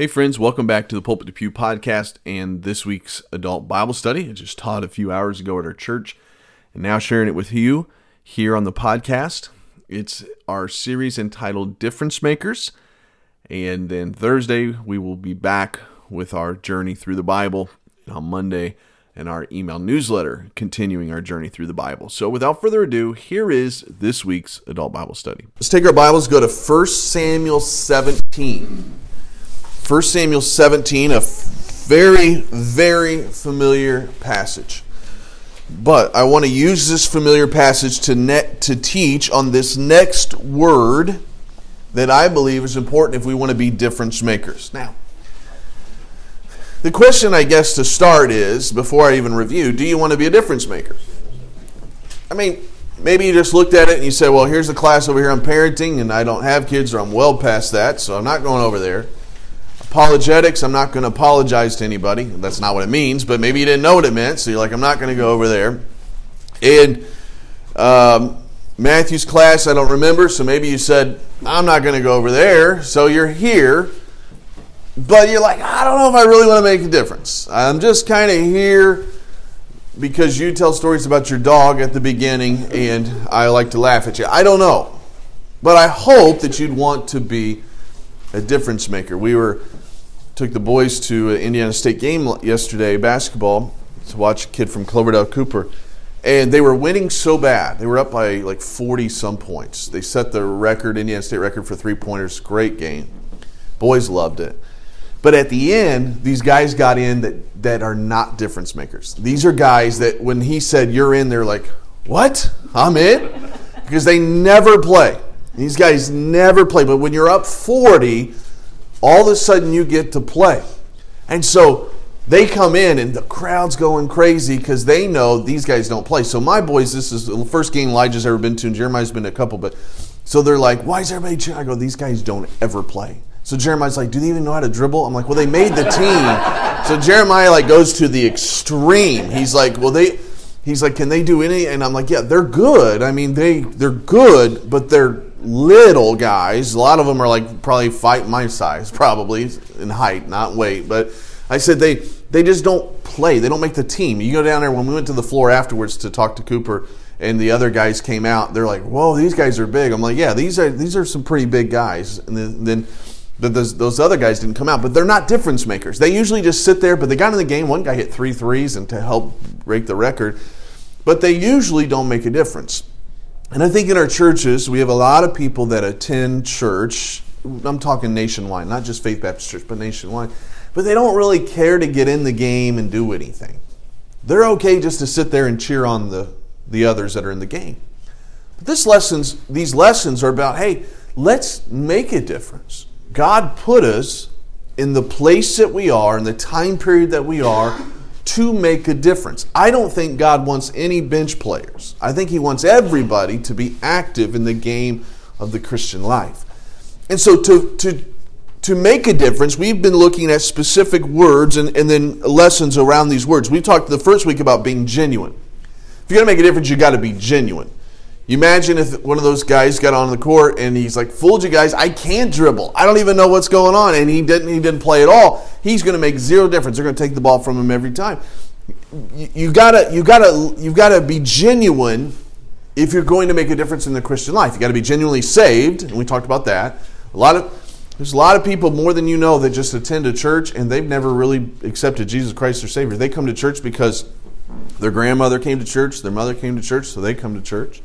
Hey, friends, welcome back to the Pulpit to Pew podcast and this week's adult Bible study. I just taught a few hours ago at our church and now sharing it with you here on the podcast. It's our series entitled Difference Makers. And then Thursday, we will be back with our journey through the Bible. And on Monday, and our email newsletter, continuing our journey through the Bible. So, without further ado, here is this week's adult Bible study. Let's take our Bibles, go to 1 Samuel 17. 1 Samuel 17, a very, very familiar passage. But I want to use this familiar passage to net, to teach on this next word that I believe is important if we want to be difference makers. Now, the question I guess to start is before I even review, do you want to be a difference maker? I mean, maybe you just looked at it and you said, well, here's the class over here on parenting, and I don't have kids, or I'm well past that, so I'm not going over there. Apologetics, I'm not going to apologize to anybody. That's not what it means, but maybe you didn't know what it meant, so you're like, I'm not going to go over there. And um, Matthew's class, I don't remember, so maybe you said, I'm not going to go over there, so you're here. But you're like, I don't know if I really want to make a difference. I'm just kind of here because you tell stories about your dog at the beginning and I like to laugh at you. I don't know. But I hope that you'd want to be a difference maker. We were took the boys to an Indiana State game yesterday, basketball, to watch a kid from Cloverdale Cooper. And they were winning so bad. They were up by like 40 some points. They set the record, Indiana State record for three pointers. Great game. Boys loved it. But at the end, these guys got in that, that are not difference makers. These are guys that when he said, You're in, they're like, What? I'm in? Because they never play. These guys never play. But when you're up 40, all of a sudden you get to play. And so they come in and the crowd's going crazy because they know these guys don't play. So my boys, this is the first game Elijah's ever been to, and Jeremiah's been to a couple, but so they're like, why is everybody cheering? I go, these guys don't ever play. So Jeremiah's like, do they even know how to dribble? I'm like, well, they made the team. So Jeremiah like goes to the extreme. He's like, well, they he's like, can they do any? And I'm like, yeah, they're good. I mean, they they're good, but they're little guys. A lot of them are like probably fight my size, probably in height, not weight. But I said they they just don't play. They don't make the team. You go down there when we went to the floor afterwards to talk to Cooper, and the other guys came out. They're like, "Whoa, these guys are big." I'm like, "Yeah, these are these are some pretty big guys." And then, then those, those other guys didn't come out, but they're not difference makers. They usually just sit there. But they got in the game. One guy hit three threes and to help break the record, but they usually don't make a difference. And I think in our churches, we have a lot of people that attend church. I'm talking nationwide, not just Faith Baptist Church, but nationwide. But they don't really care to get in the game and do anything. They're okay just to sit there and cheer on the, the others that are in the game. But this lessons, these lessons are about, hey, let's make a difference. God put us in the place that we are, in the time period that we are, to make a difference. I don't think God wants any bench players. I think He wants everybody to be active in the game of the Christian life. And so to, to, to make a difference, we've been looking at specific words and, and then lessons around these words. We talked the first week about being genuine. If you're going to make a difference, you've got to be genuine. You imagine if one of those guys got on the court and he's like, "Fooled you guys! I can't dribble. I don't even know what's going on," and he didn't. He didn't play at all. He's going to make zero difference. They're going to take the ball from him every time. You, gotta, you gotta, you gotta be genuine if you're going to make a difference in the Christian life. You got to be genuinely saved, and we talked about that. A lot of there's a lot of people more than you know that just attend a church and they've never really accepted Jesus Christ their Savior. They come to church because their grandmother came to church, their mother came to church, so they come to church.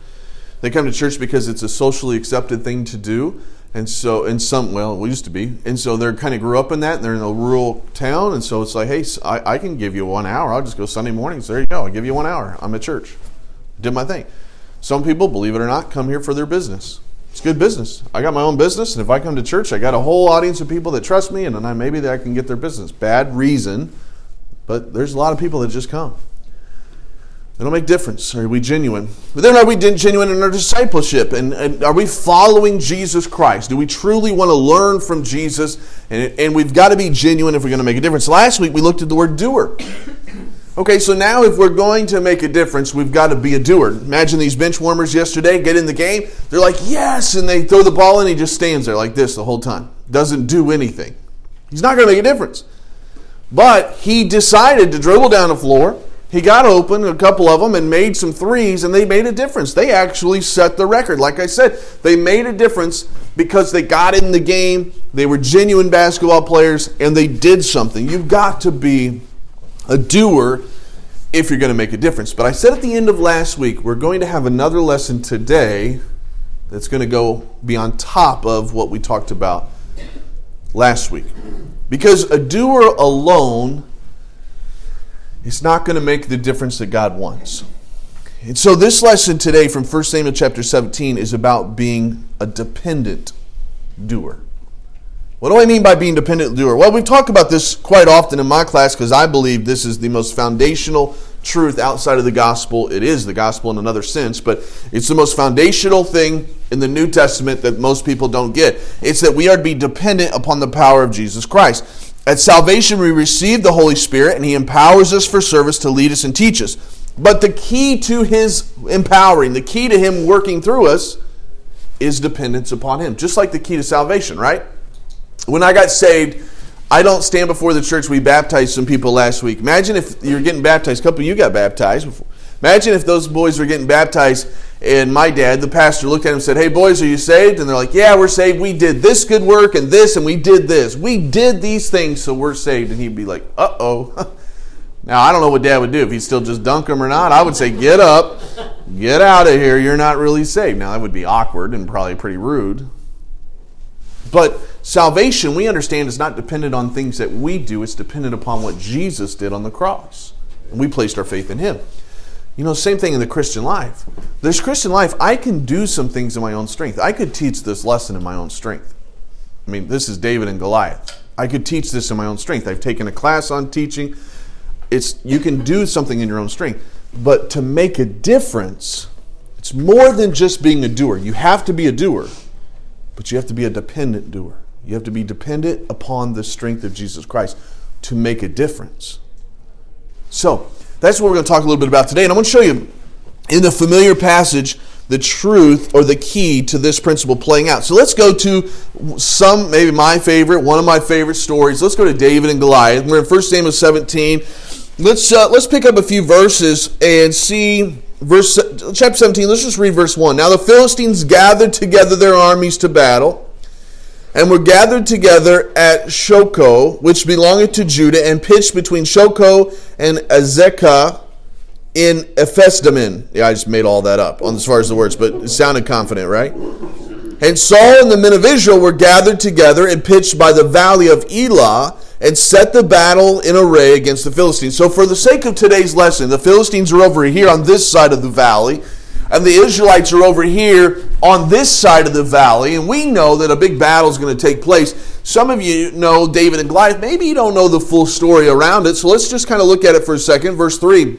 They come to church because it's a socially accepted thing to do. And so, in some, well, it used to be. And so they're kind of grew up in that, and they're in a rural town. And so it's like, hey, I, I can give you one hour. I'll just go Sunday mornings. There you go. I'll give you one hour. I'm at church. Did my thing. Some people, believe it or not, come here for their business. It's good business. I got my own business, and if I come to church, I got a whole audience of people that trust me, and then I, maybe that I can get their business. Bad reason, but there's a lot of people that just come. Don't make difference. Are we genuine? But then are we genuine in our discipleship? And, and are we following Jesus Christ? Do we truly want to learn from Jesus? And, and we've got to be genuine if we're going to make a difference. Last week we looked at the word doer. Okay, so now if we're going to make a difference, we've got to be a doer. Imagine these bench warmers yesterday get in the game. They're like, yes, and they throw the ball and he just stands there like this the whole time. Doesn't do anything. He's not going to make a difference. But he decided to dribble down the floor. He got open, a couple of them, and made some threes, and they made a difference. They actually set the record. Like I said, they made a difference because they got in the game. They were genuine basketball players, and they did something. You've got to be a doer if you're going to make a difference. But I said at the end of last week, we're going to have another lesson today that's going to go be on top of what we talked about last week. Because a doer alone is not going to make the difference that God wants. And so this lesson today from 1 Samuel chapter 17 is about being a dependent doer. What do I mean by being dependent doer? Well, we talk about this quite often in my class because I believe this is the most foundational truth outside of the gospel. It is the gospel in another sense, but it's the most foundational thing in the New Testament that most people don't get. It's that we are to be dependent upon the power of Jesus Christ. At salvation, we receive the Holy Spirit, and He empowers us for service to lead us and teach us. But the key to His empowering, the key to Him working through us, is dependence upon Him. Just like the key to salvation, right? When I got saved, I don't stand before the church. We baptized some people last week. Imagine if you're getting baptized. A couple you got baptized. Before. Imagine if those boys were getting baptized and my dad, the pastor, looked at him and said, Hey, boys, are you saved? And they're like, Yeah, we're saved. We did this good work and this, and we did this. We did these things, so we're saved. And he'd be like, Uh oh. now, I don't know what dad would do if he'd still just dunk them or not. I would say, Get up, get out of here. You're not really saved. Now, that would be awkward and probably pretty rude. But salvation, we understand, is not dependent on things that we do, it's dependent upon what Jesus did on the cross. And we placed our faith in Him. You know, same thing in the Christian life. This Christian life, I can do some things in my own strength. I could teach this lesson in my own strength. I mean, this is David and Goliath. I could teach this in my own strength. I've taken a class on teaching. It's you can do something in your own strength. But to make a difference, it's more than just being a doer. You have to be a doer, but you have to be a dependent doer. You have to be dependent upon the strength of Jesus Christ to make a difference. So, that's what we're going to talk a little bit about today. And I'm going to show you in the familiar passage the truth or the key to this principle playing out. So let's go to some, maybe my favorite, one of my favorite stories. Let's go to David and Goliath. We're in 1 Samuel 17. Let's uh, let's pick up a few verses and see verse chapter 17. Let's just read verse 1. Now the Philistines gathered together their armies to battle and were gathered together at Shochoh, which belonged to Judah, and pitched between Shochoh and Azekah in Ephesdammim. Yeah, I just made all that up on as far as the words, but it sounded confident, right? And Saul and the men of Israel were gathered together and pitched by the valley of Elah and set the battle in array against the Philistines. So, for the sake of today's lesson, the Philistines are over here on this side of the valley and the Israelites are over here on this side of the valley, and we know that a big battle is going to take place. Some of you know David and Goliath. Maybe you don't know the full story around it, so let's just kind of look at it for a second. Verse 3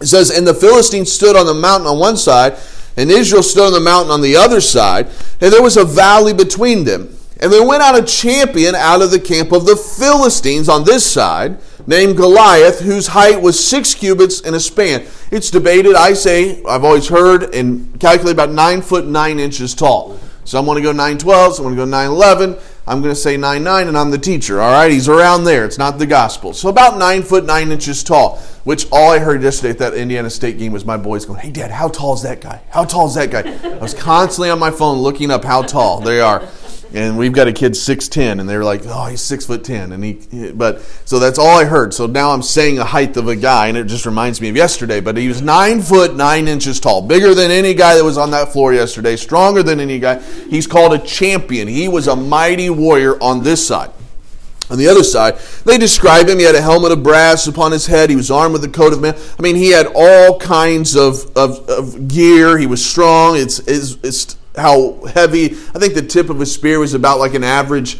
it says, And the Philistines stood on the mountain on one side, and Israel stood on the mountain on the other side, and there was a valley between them. And there went out a champion out of the camp of the Philistines on this side named Goliath, whose height was six cubits and a span. It's debated, I say, I've always heard, and calculate about nine foot nine inches tall. Some want to go 912, some want to go 911. I'm going to say nine nine, and I'm the teacher. All right, he's around there. It's not the gospel. So about nine foot nine inches tall. Which all I heard yesterday at that Indiana State game was my boys going, "Hey, Dad, how tall is that guy? How tall is that guy?" I was constantly on my phone looking up how tall they are and we've got a kid six ten, and they're like, oh, he's six foot ten, and he, but so that's all I heard. So now I'm saying a height of a guy, and it just reminds me of yesterday. But he was nine foot nine inches tall, bigger than any guy that was on that floor yesterday, stronger than any guy. He's called a champion. He was a mighty warrior on this side. On the other side, they describe him. He had a helmet of brass upon his head. He was armed with a coat of mail. I mean, he had all kinds of, of, of gear. He was strong. It's, it's, it's how heavy. I think the tip of a spear was about like an average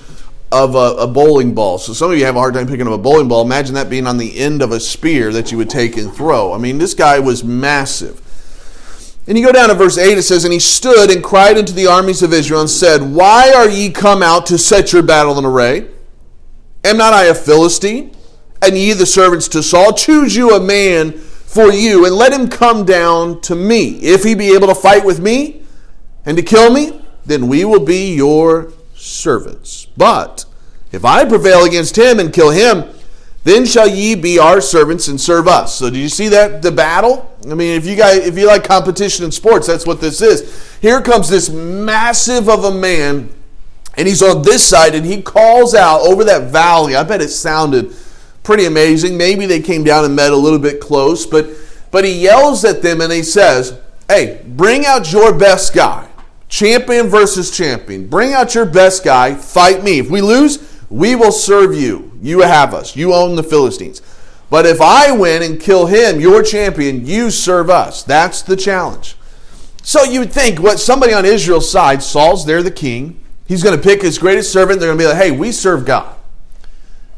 of a, a, bowling ball. So some of you have a hard time picking up a bowling ball. Imagine that being on the end of a spear that you would take and throw. I mean, this guy was massive. And you go down to verse 8, it says, And he stood and cried unto the armies of Israel and said, Why are ye come out to set your battle in array? Am not I a Philistine? And ye the servants to Saul? Choose you a man for you, and let him come down to me. If he be able to fight with me, and to kill me, then we will be your servants. But If I prevail against him and kill him, then shall ye be our servants and serve us. So, do you see that the battle? I mean, if you guys, if you like competition in sports, that's what this is. Here comes this massive of a man, and he's on this side, and he calls out over that valley. I bet it sounded pretty amazing. Maybe they came down and met a little bit close, but but he yells at them and he says, "Hey, bring out your best guy. Champion versus champion. Bring out your best guy. Fight me. If we lose." We will serve you. You have us. You own the Philistines. But if I win and kill him, your champion, you serve us. That's the challenge. So you would think what somebody on Israel's side, Saul's there, the king. He's going to pick his greatest servant. They're going to be like, hey, we serve God.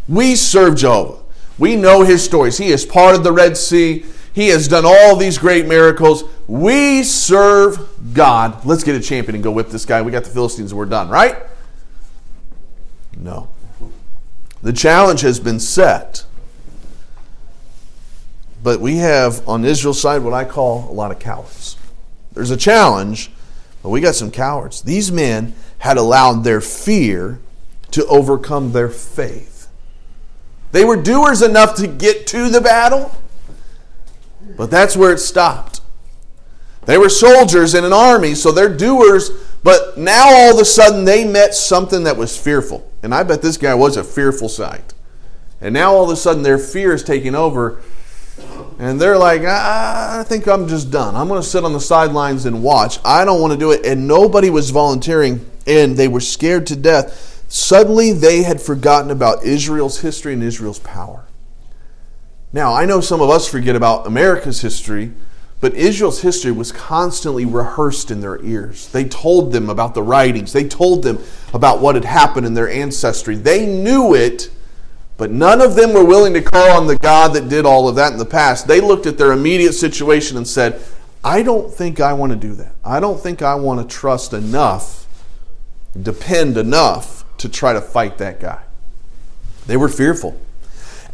We serve Jehovah. We know his stories. He is part of the Red Sea. He has done all these great miracles. We serve God. Let's get a champion and go whip this guy. We got the Philistines we're done, right? No. The challenge has been set. But we have on Israel's side what I call a lot of cowards. There's a challenge, but we got some cowards. These men had allowed their fear to overcome their faith. They were doers enough to get to the battle, but that's where it stopped. They were soldiers in an army, so they're doers, but now all of a sudden they met something that was fearful. And I bet this guy was a fearful sight. And now all of a sudden their fear is taking over. And they're like, I think I'm just done. I'm going to sit on the sidelines and watch. I don't want to do it. And nobody was volunteering, and they were scared to death. Suddenly they had forgotten about Israel's history and Israel's power. Now, I know some of us forget about America's history but Israel's history was constantly rehearsed in their ears. They told them about the writings, they told them about what had happened in their ancestry. They knew it, but none of them were willing to call on the God that did all of that in the past. They looked at their immediate situation and said, I don't think I want to do that. I don't think I want to trust enough, depend enough to try to fight that guy. They were fearful.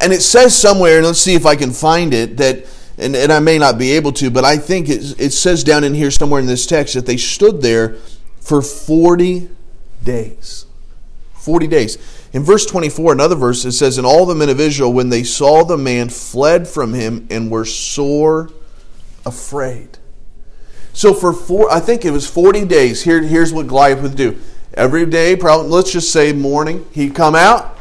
And it says somewhere, and let's see if I can find it, that and, and I may not be able to, but I think it, it says down in here somewhere in this text that they stood there for 40 days. 40 days. In verse 24, another verse, it says, And all the men of Israel, when they saw the man, fled from him and were sore afraid. So for four, I think it was 40 days. Here, here's what Goliath would do. Every day, probably, let's just say morning, he'd come out.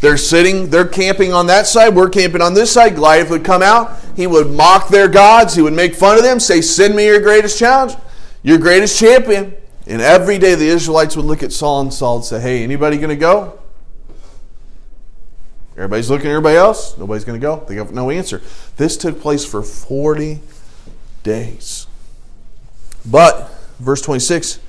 They're sitting, they're camping on that side, we're camping on this side. Goliath would come out. He would mock their gods. He would make fun of them, say, Send me your greatest challenge, your greatest champion. And every day the Israelites would look at Saul and Saul and say, Hey, anybody going to go? Everybody's looking at everybody else. Nobody's going to go. They have no answer. This took place for 40 days. But, verse 26,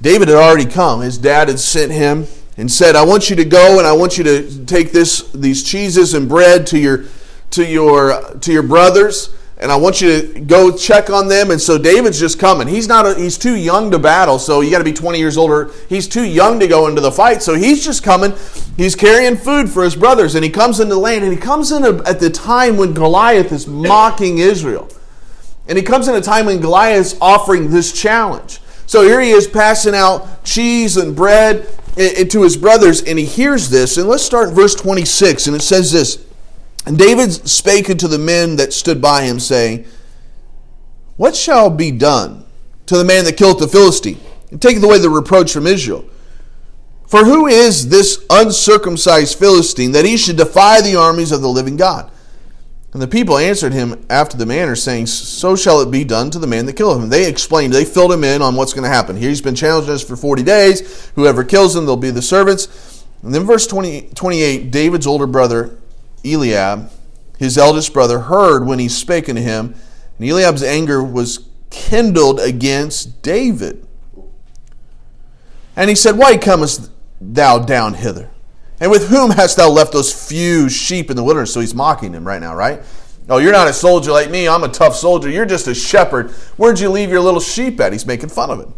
David had already come. His dad had sent him and said, I want you to go and I want you to take this, these cheeses and bread to your to your to your brothers and I want you to go check on them. And so David's just coming. He's not a, he's too young to battle, so you got to be 20 years older. He's too young to go into the fight, so he's just coming. He's carrying food for his brothers, and he comes into the land, and he comes in a, at the time when Goliath is mocking Israel, and he comes in a time when Goliath's offering this challenge. So here he is passing out cheese and bread Eh, eh, to his brothers, and he hears this. And let's start in verse 26, and it says this. And David spake unto the men that stood by him, saying, What shall be done to the man that killed the Philistine, and taketh away the reproach from Israel? For who is this uncircumcised Philistine that he should defy the armies of the living God? And the people answered him after the manner, saying, So shall it be done to the man that killeth him. They explained, they filled him in on what's going to happen. Here he's been challenging us for 40 days. Whoever kills him, they'll be the servants. And then verse 20, 28, David's older brother Eliab, his eldest brother, heard when he spake unto him, and Eliab's anger was kindled against David. And he said, Why comest thou down hither? And with whom hast thou left those few sheep in the wilderness? So he's mocking him right now, right? Oh, you're not a soldier like me. I'm a tough soldier. You're just a shepherd. Where'd you leave your little sheep at? He's making fun of him.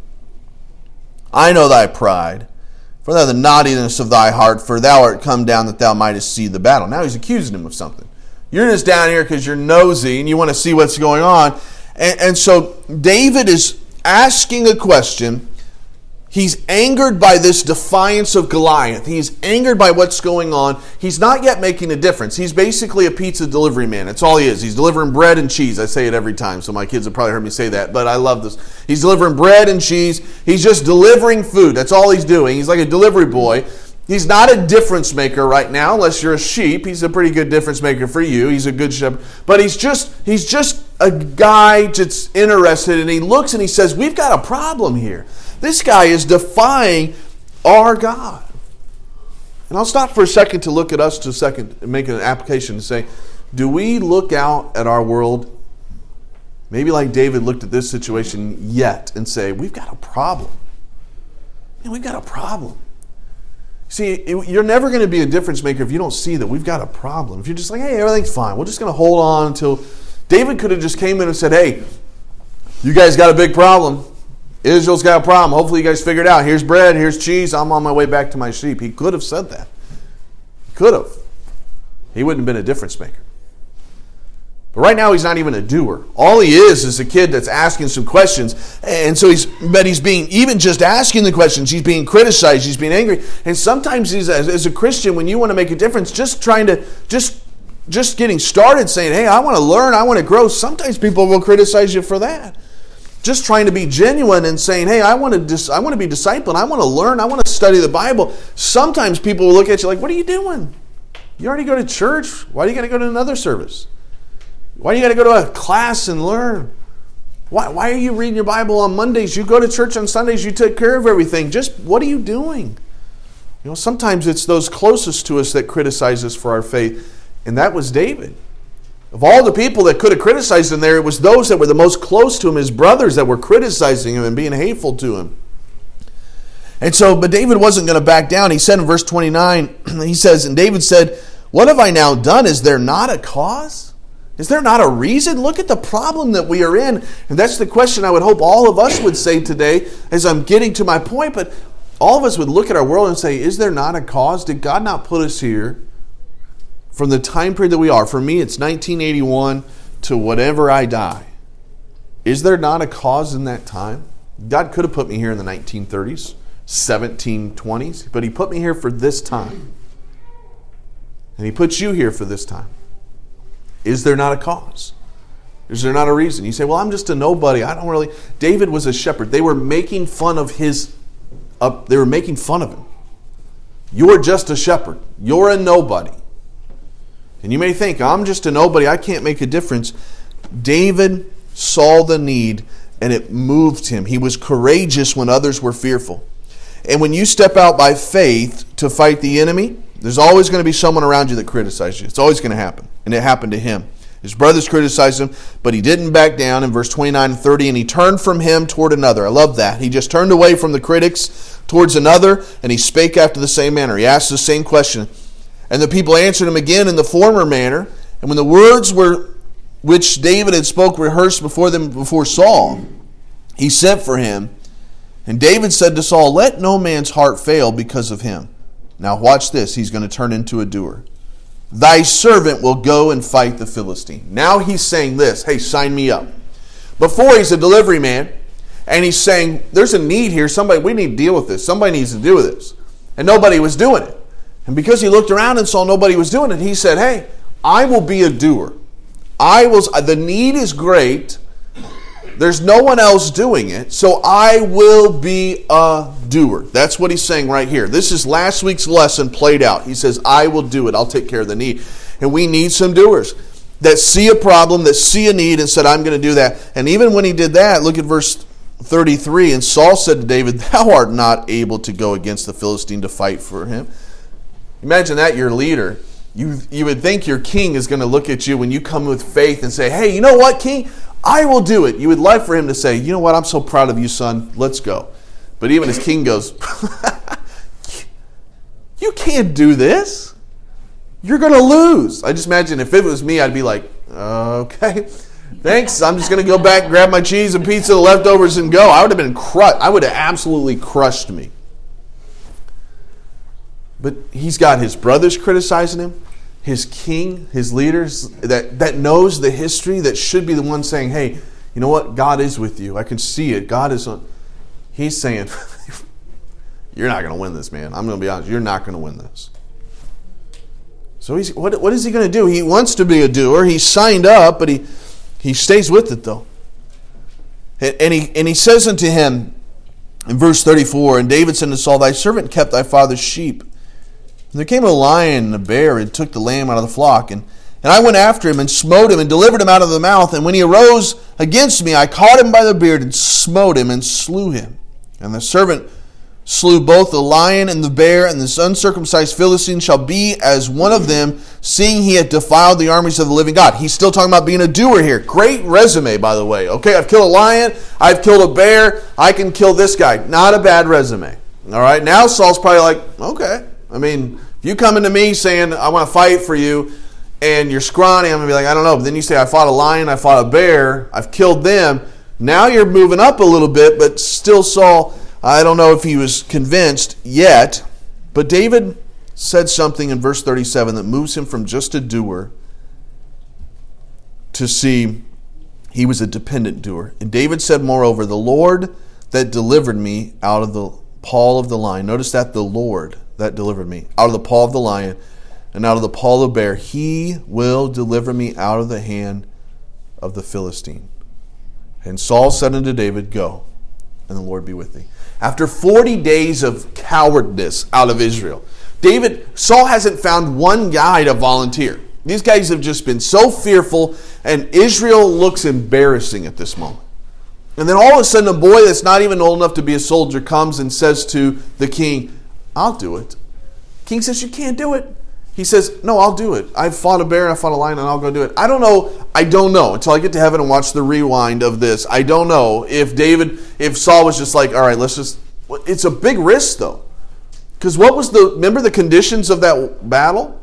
I know thy pride for thou the naughtiness of thy heart, for thou art come down that thou mightest see the battle. Now he's accusing him of something. You're just down here because you're nosy and you want to see what's going on. And, and so David is asking a question. He's angered by this defiance of Goliath. He's angered by what's going on. He's not yet making a difference. He's basically a pizza delivery man. That's all he is. He's delivering bread and cheese. I say it every time, so my kids have probably heard me say that, but I love this. He's delivering bread and cheese. He's just delivering food. That's all he's doing. He's like a delivery boy. He's not a difference maker right now, unless you're a sheep. He's a pretty good difference maker for you. He's a good shepherd. But he's just he's just a guy that's interested and he looks and he says, We've got a problem here. This guy is defying our God. And I'll stop for a second to look at us to a second and make an application and say, do we look out at our world, maybe like David looked at this situation yet, and say, we've got a problem? Man, we've got a problem. See, you're never going to be a difference maker if you don't see that we've got a problem. If you're just like, hey, everything's fine, we're just going to hold on until David could have just came in and said, hey, you guys got a big problem. Israel's got a problem. Hopefully, you guys figured out. Here's bread, here's cheese. I'm on my way back to my sheep. He could have said that. He could have. He wouldn't have been a difference maker. But right now, he's not even a doer. All he is is a kid that's asking some questions. And so he's, but he's being, even just asking the questions, he's being criticized, he's being angry. And sometimes he's, as, as a Christian, when you want to make a difference, just trying to, just, just getting started saying, hey, I want to learn, I want to grow, sometimes people will criticize you for that just trying to be genuine and saying, "Hey, I want to dis- I want to be disciplined. I want to learn. I want to study the Bible." Sometimes people will look at you like, "What are you doing? You already go to church. Why do you got to go to another service? Why do you got to go to a class and learn? Why, why are you reading your Bible on Mondays? You go to church on Sundays. You take care of everything. Just what are you doing?" You know, sometimes it's those closest to us that criticize us for our faith, and that was David. Of all the people that could have criticized him there, it was those that were the most close to him, his brothers, that were criticizing him and being hateful to him. And so, but David wasn't going to back down. He said in verse 29, he says, And David said, What have I now done? Is there not a cause? Is there not a reason? Look at the problem that we are in. And that's the question I would hope all of us would say today as I'm getting to my point. But all of us would look at our world and say, Is there not a cause? Did God not put us here from the time period that we are, for me, it's 1981 to whatever I die. Is there not a cause in that time? God could have put me here in the 1930s, 1720s, but He put me here for this time. And He puts you here for this time. Is there not a cause? Is there not a reason? You say, well, I'm just a nobody. I don't really. David was a shepherd. They were making fun of his. Uh, they were making fun of him. You're just a shepherd. You're a nobody. And you may think, I'm just a nobody, I can't make a difference. David saw the need and it moved him. He was courageous when others were fearful. And when you step out by faith to fight the enemy, there's always going to be someone around you that criticizes you. It's always going to happen. And it happened to him. His brothers criticized him, but he didn't back down in verse 29 and 30, and he turned from him toward another. I love that. He just turned away from the critics towards another, and he spake after the same manner. He asked the same question and the people answered him again in the former manner. And when the words were which David had spoke rehearsed before them before Saul, he sent for him. And David said to Saul, Let no man's heart fail because of him. Now watch this, he's going to turn into a doer. Thy servant will go and fight the Philistine. Now he's saying this, hey, sign me up. Before he's a delivery man, and he's saying, There's a need here. Somebody, we need to deal with this. Somebody needs to deal with this. And nobody was doing it. And because he looked around and saw nobody was doing it, he said, Hey, I will be a doer. I will, the need is great. There's no one else doing it, so I will be a doer. That's what he's saying right here. This is last week's lesson played out. He says, I will do it. I'll take care of the need. And we need some doers that see a problem, that see a need, and said, I'm going to do that. And even when he did that, look at verse 33. And Saul said to David, Thou art not able to go against the Philistine to fight for him Imagine that your leader. You, you would think your king is going to look at you when you come with faith and say, Hey, you know what, king? I will do it. You would like for him to say, You know what? I'm so proud of you, son. Let's go. But even his king goes, You can't do this. You're going to lose. I just imagine if it was me, I'd be like, Okay. Thanks. I'm just going to go back, grab my cheese and pizza, leftovers, and go. I would have been crushed. I would have absolutely crushed me. But he's got his brothers criticizing him, his king, his leaders that, that knows the history, that should be the one saying, hey, you know what? God is with you. I can see it. God is on. He's saying, You're not going to win this, man. I'm going to be honest. You're not going to win this. So he's what, what is he going to do? He wants to be a doer. He signed up, but he he stays with it though. And, and he and he says unto him in verse 34, and David said to Saul, Thy servant kept thy father's sheep. And there came a lion and a bear and took the lamb out of the flock. And, and I went after him and smote him and delivered him out of the mouth. And when he arose against me, I caught him by the beard and smote him and slew him. And the servant slew both the lion and the bear, and this uncircumcised Philistine shall be as one of them, seeing he had defiled the armies of the living God. He's still talking about being a doer here. Great resume, by the way. Okay, I've killed a lion, I've killed a bear, I can kill this guy. Not a bad resume. All right, now Saul's probably like, okay. I mean, if you come into me saying, I want to fight for you, and you're scrawny, I'm going to be like, I don't know. But then you say, I fought a lion, I fought a bear, I've killed them. Now you're moving up a little bit, but still Saul I don't know if he was convinced yet, but David said something in verse 37 that moves him from just a doer to see he was a dependent doer. And David said, Moreover, the Lord that delivered me out of the paw of the lion. Notice that the Lord that delivered me out of the paw of the lion and out of the paw of the bear, he will deliver me out of the hand of the Philistine. And Saul said unto David, Go, and the Lord be with thee. After 40 days of cowardice out of Israel, David, Saul hasn't found one guy to volunteer. These guys have just been so fearful, and Israel looks embarrassing at this moment. And then all of a sudden, a boy that's not even old enough to be a soldier comes and says to the king, I'll do it. King says, You can't do it. He says, No, I'll do it. I fought a bear, and I fought a lion, and I'll go do it. I don't know. I don't know until I get to heaven and watch the rewind of this. I don't know if David, if Saul was just like, All right, let's just. It's a big risk, though. Because what was the. Remember the conditions of that battle?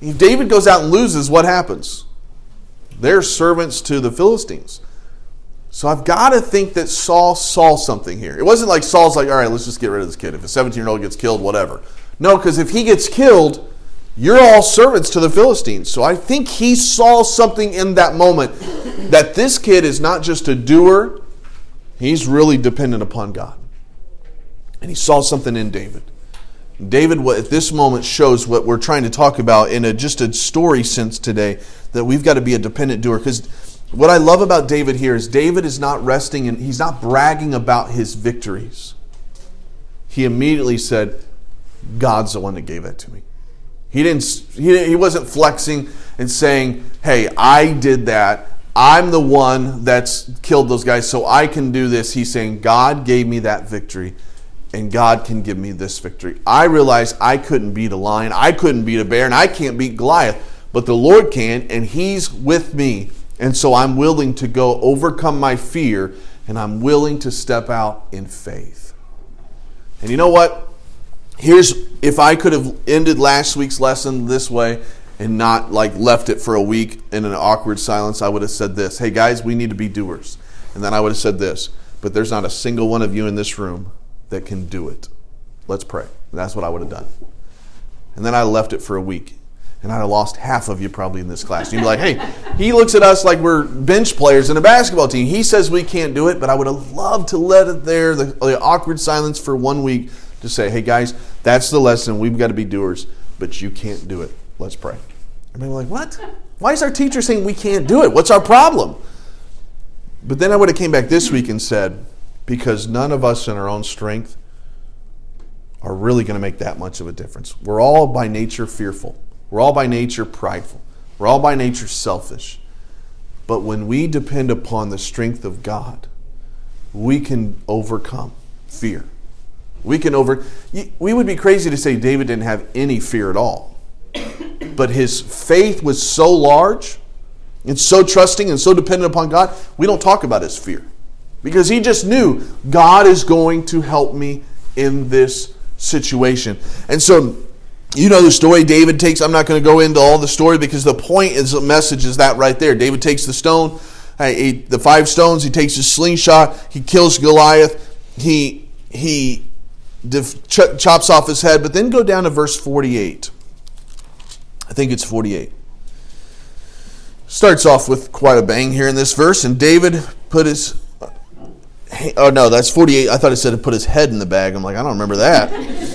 If David goes out and loses, what happens? They're servants to the Philistines. So I've got to think that Saul saw something here. It wasn't like Saul's like, all right, let's just get rid of this kid. If a 17 year old gets killed, whatever. No, because if he gets killed, you're all servants to the Philistines. So I think he saw something in that moment that this kid is not just a doer, he's really dependent upon God. And he saw something in David. David, at this moment, shows what we're trying to talk about in a, just a story sense today that we've got to be a dependent doer. Because what I love about David here is David is not resting and he's not bragging about his victories. He immediately said, God's the one that gave that to me. He didn't he, he wasn't flexing and saying, "Hey, I did that. I'm the one that's killed those guys, so I can do this." He's saying, "God gave me that victory." and God can give me this victory. I realize I couldn't beat a lion, I couldn't beat a bear, and I can't beat Goliath, but the Lord can, and He's with me. And so I'm willing to go overcome my fear, and I'm willing to step out in faith. And you know what? here's if I could have ended last week's lesson this way and not like left it for a week in an awkward silence, I would have said this Hey guys, we need to be doers. And then I would have said this, but there's not a single one of you in this room that can do it. Let's pray. That's what I would have done. And then I left it for a week. And I'd have lost half of you probably in this class. You'd be like, hey, he looks at us like we're bench players in a basketball team. He says we can't do it, but I would have loved to let it there, the, the awkward silence for one week to say, hey guys, that's the lesson. We've got to be doers, but you can't do it. Let's pray. And they were like, what? Why is our teacher saying we can't do it? What's our problem? But then I would have came back this week and said, because none of us in our own strength are really going to make that much of a difference. We're all by nature fearful. We're all by nature prideful. We're all by nature selfish. But when we depend upon the strength of God, we can overcome fear. We can over. We would be crazy to say David didn't have any fear at all. But his faith was so large and so trusting and so dependent upon God, we don't talk about his fear. Because he just knew God is going to help me in this situation. And so, you know the story David takes. I'm not going to go into all the story because the point is the message is that right there. David takes the stone, he, the five stones, he takes his slingshot, he kills Goliath, he he ch- chops off his head. But then go down to verse 48. I think it's 48. Starts off with quite a bang here in this verse. And David put his uh, Oh no, that's 48. I thought it said to put his head in the bag. I'm like, I don't remember that.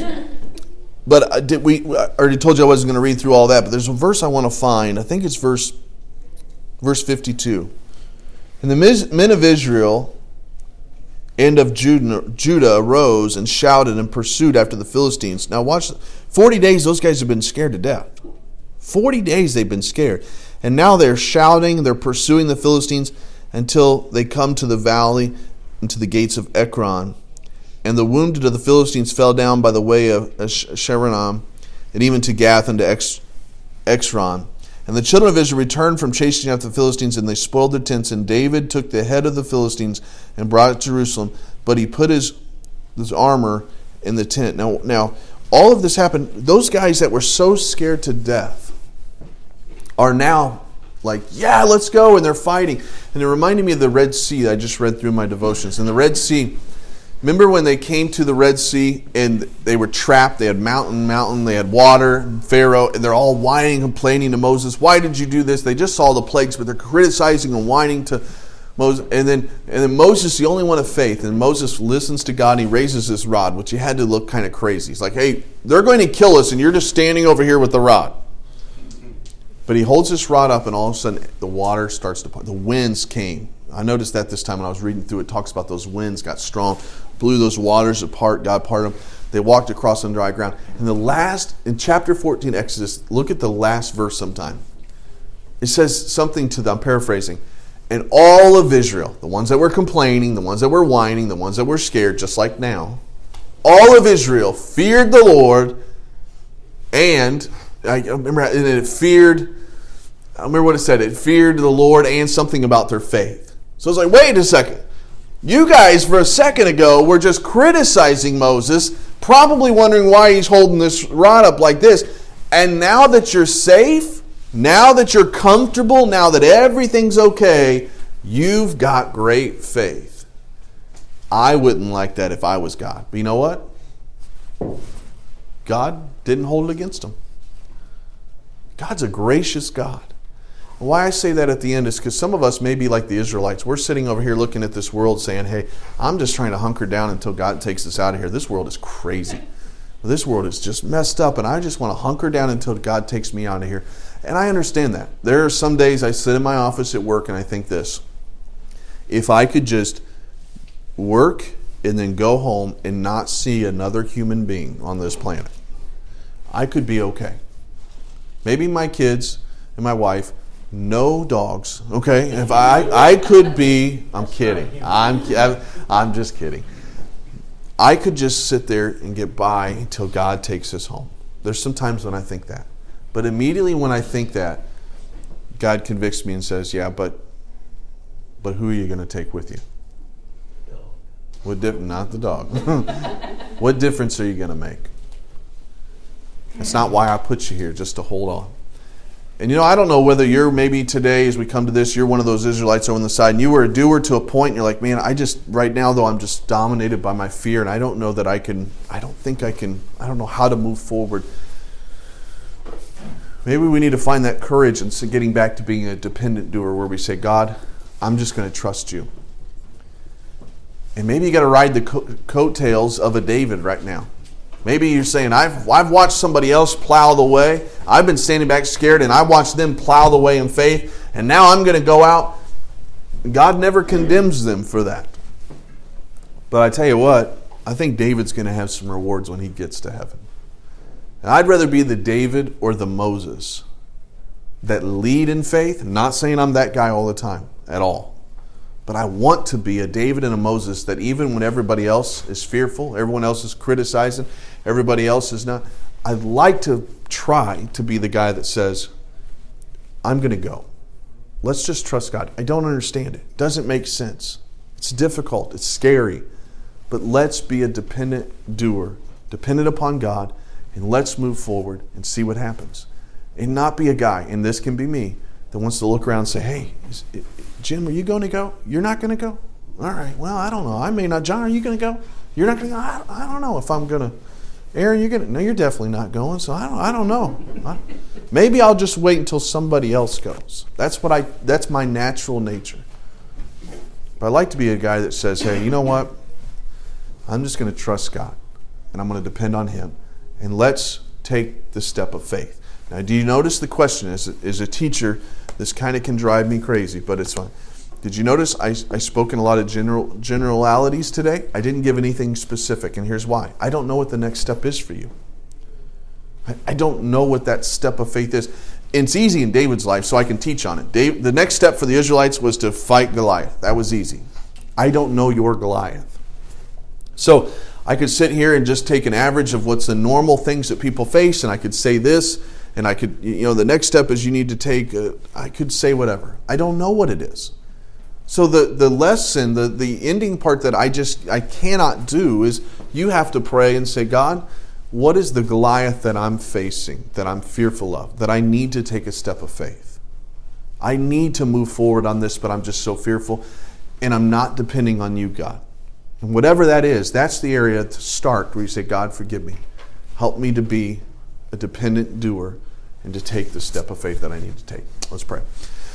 but uh, did we? I already told you I wasn't going to read through all that. But there's a verse I want to find. I think it's verse verse 52. And the men of Israel and of Judah, Judah arose and shouted and pursued after the Philistines. Now watch, 40 days those guys have been scared to death. 40 days they've been scared. And now they're shouting, they're pursuing the Philistines until they come to the valley and to the gates of Ekron. And the wounded of the Philistines fell down by the way of Sharanam, and even to Gath and to Ekron. And the children of Israel returned from chasing after the Philistines, and they spoiled their tents. And David took the head of the Philistines and brought it to Jerusalem, but he put his, his armor in the tent. Now, now, all of this happened. Those guys that were so scared to death are now like, yeah, let's go, and they're fighting. And it reminded me of the Red Sea I just read through my devotions. And the Red Sea, remember when they came to the Red Sea and they were trapped? They had mountain, mountain, they had water, Pharaoh, and they're all whining, complaining to Moses, why did you do this? They just saw the plagues, but they're criticizing and whining to Moses. And then, and then Moses, the only one of faith, and Moses listens to God and he raises his rod, which he had to look kind of crazy. He's like, hey, they're going to kill us, and you're just standing over here with the rod. But he holds this rod up, and all of a sudden the water starts to. The winds came. I noticed that this time when I was reading through it. Talks about those winds got strong, blew those waters apart. God parted them. They walked across on dry ground. And the last in chapter 14 Exodus, look at the last verse sometime. It says something to them. I'm paraphrasing. And all of Israel, the ones that were complaining, the ones that were whining, the ones that were scared, just like now, all of Israel feared the Lord, and I remember and it feared I remember what it said. It feared the Lord and something about their faith. So it's like, wait a second. You guys, for a second ago, were just criticizing Moses, probably wondering why he's holding this rod up like this. And now that you're safe, now that you're comfortable, now that everything's okay, you've got great faith. I wouldn't like that if I was God. But you know what? God didn't hold it against him. God's a gracious God. Why I say that at the end is because some of us may be like the Israelites. We're sitting over here looking at this world saying, hey, I'm just trying to hunker down until God takes us out of here. This world is crazy. This world is just messed up, and I just want to hunker down until God takes me out of here. And I understand that. There are some days I sit in my office at work and I think this if I could just work and then go home and not see another human being on this planet, I could be okay. Maybe my kids and my wife no dogs. Okay, if I I could be, I'm kidding. I'm I'm just kidding. I could just sit there and get by until God takes us home. There's some times when I think that, but immediately when I think that, God convicts me and says, "Yeah, but but who are you going to take with you?" What? Not the dog. what difference are you going to make? That's not why I put you here, just to hold on. And you know, I don't know whether you're maybe today, as we come to this, you're one of those Israelites on the side, and you were a doer to a point, and you're like, man, I just, right now, though, I'm just dominated by my fear, and I don't know that I can, I don't think I can, I don't know how to move forward. Maybe we need to find that courage and getting back to being a dependent doer where we say, God, I'm just going to trust you. And maybe you got to ride the co- coattails of a David right now. Maybe you're saying, I've, I've watched somebody else plow the way. I've been standing back scared and I watched them plow the way in faith. And now I'm going to go out. God never condemns them for that. But I tell you what, I think David's going to have some rewards when he gets to heaven. And I'd rather be the David or the Moses that lead in faith. not saying I'm that guy all the time at all. But I want to be a David and a Moses that even when everybody else is fearful, everyone else is criticizing, everybody else is not, I'd like to try to be the guy that says, I'm going to go. Let's just trust God. I don't understand it. it. Doesn't make sense. It's difficult. It's scary. But let's be a dependent doer, dependent upon God, and let's move forward and see what happens. And not be a guy, and this can be me, that wants to look around and say, hey, Jim, are you going to go? You're not going to go? All right. Well, I don't know. I may not. John, are you going to go? You're not going to go? I, I don't know if I'm going to. Aaron, you're going to. No, you're definitely not going. So I don't, I don't know. I, maybe I'll just wait until somebody else goes. That's what I. That's my natural nature. But I like to be a guy that says, hey, you know what? I'm just going to trust God and I'm going to depend on Him. And let's take the step of faith. Now, do you notice the question? A, as a teacher, this kind of can drive me crazy, but it's fine. Did you notice I, I spoke in a lot of general generalities today? I didn't give anything specific, and here's why. I don't know what the next step is for you. I, I don't know what that step of faith is. It's easy in David's life, so I can teach on it. Dave, the next step for the Israelites was to fight Goliath. That was easy. I don't know your Goliath. So I could sit here and just take an average of what's the normal things that people face, and I could say this, and I could, you know, the next step is you need to take, a, I could say whatever. I don't know what it is. So the, the lesson, the, the ending part that I just, I cannot do is you have to pray and say, God, what is the Goliath that I'm facing, that I'm fearful of, that I need to take a step of faith? I need to move forward on this, but I'm just so fearful, and I'm not depending on you, God. And whatever that is, that's the area to start where you say, God, forgive me. Help me to be a dependent doer and to take the step of faith that I need to take. Let's pray.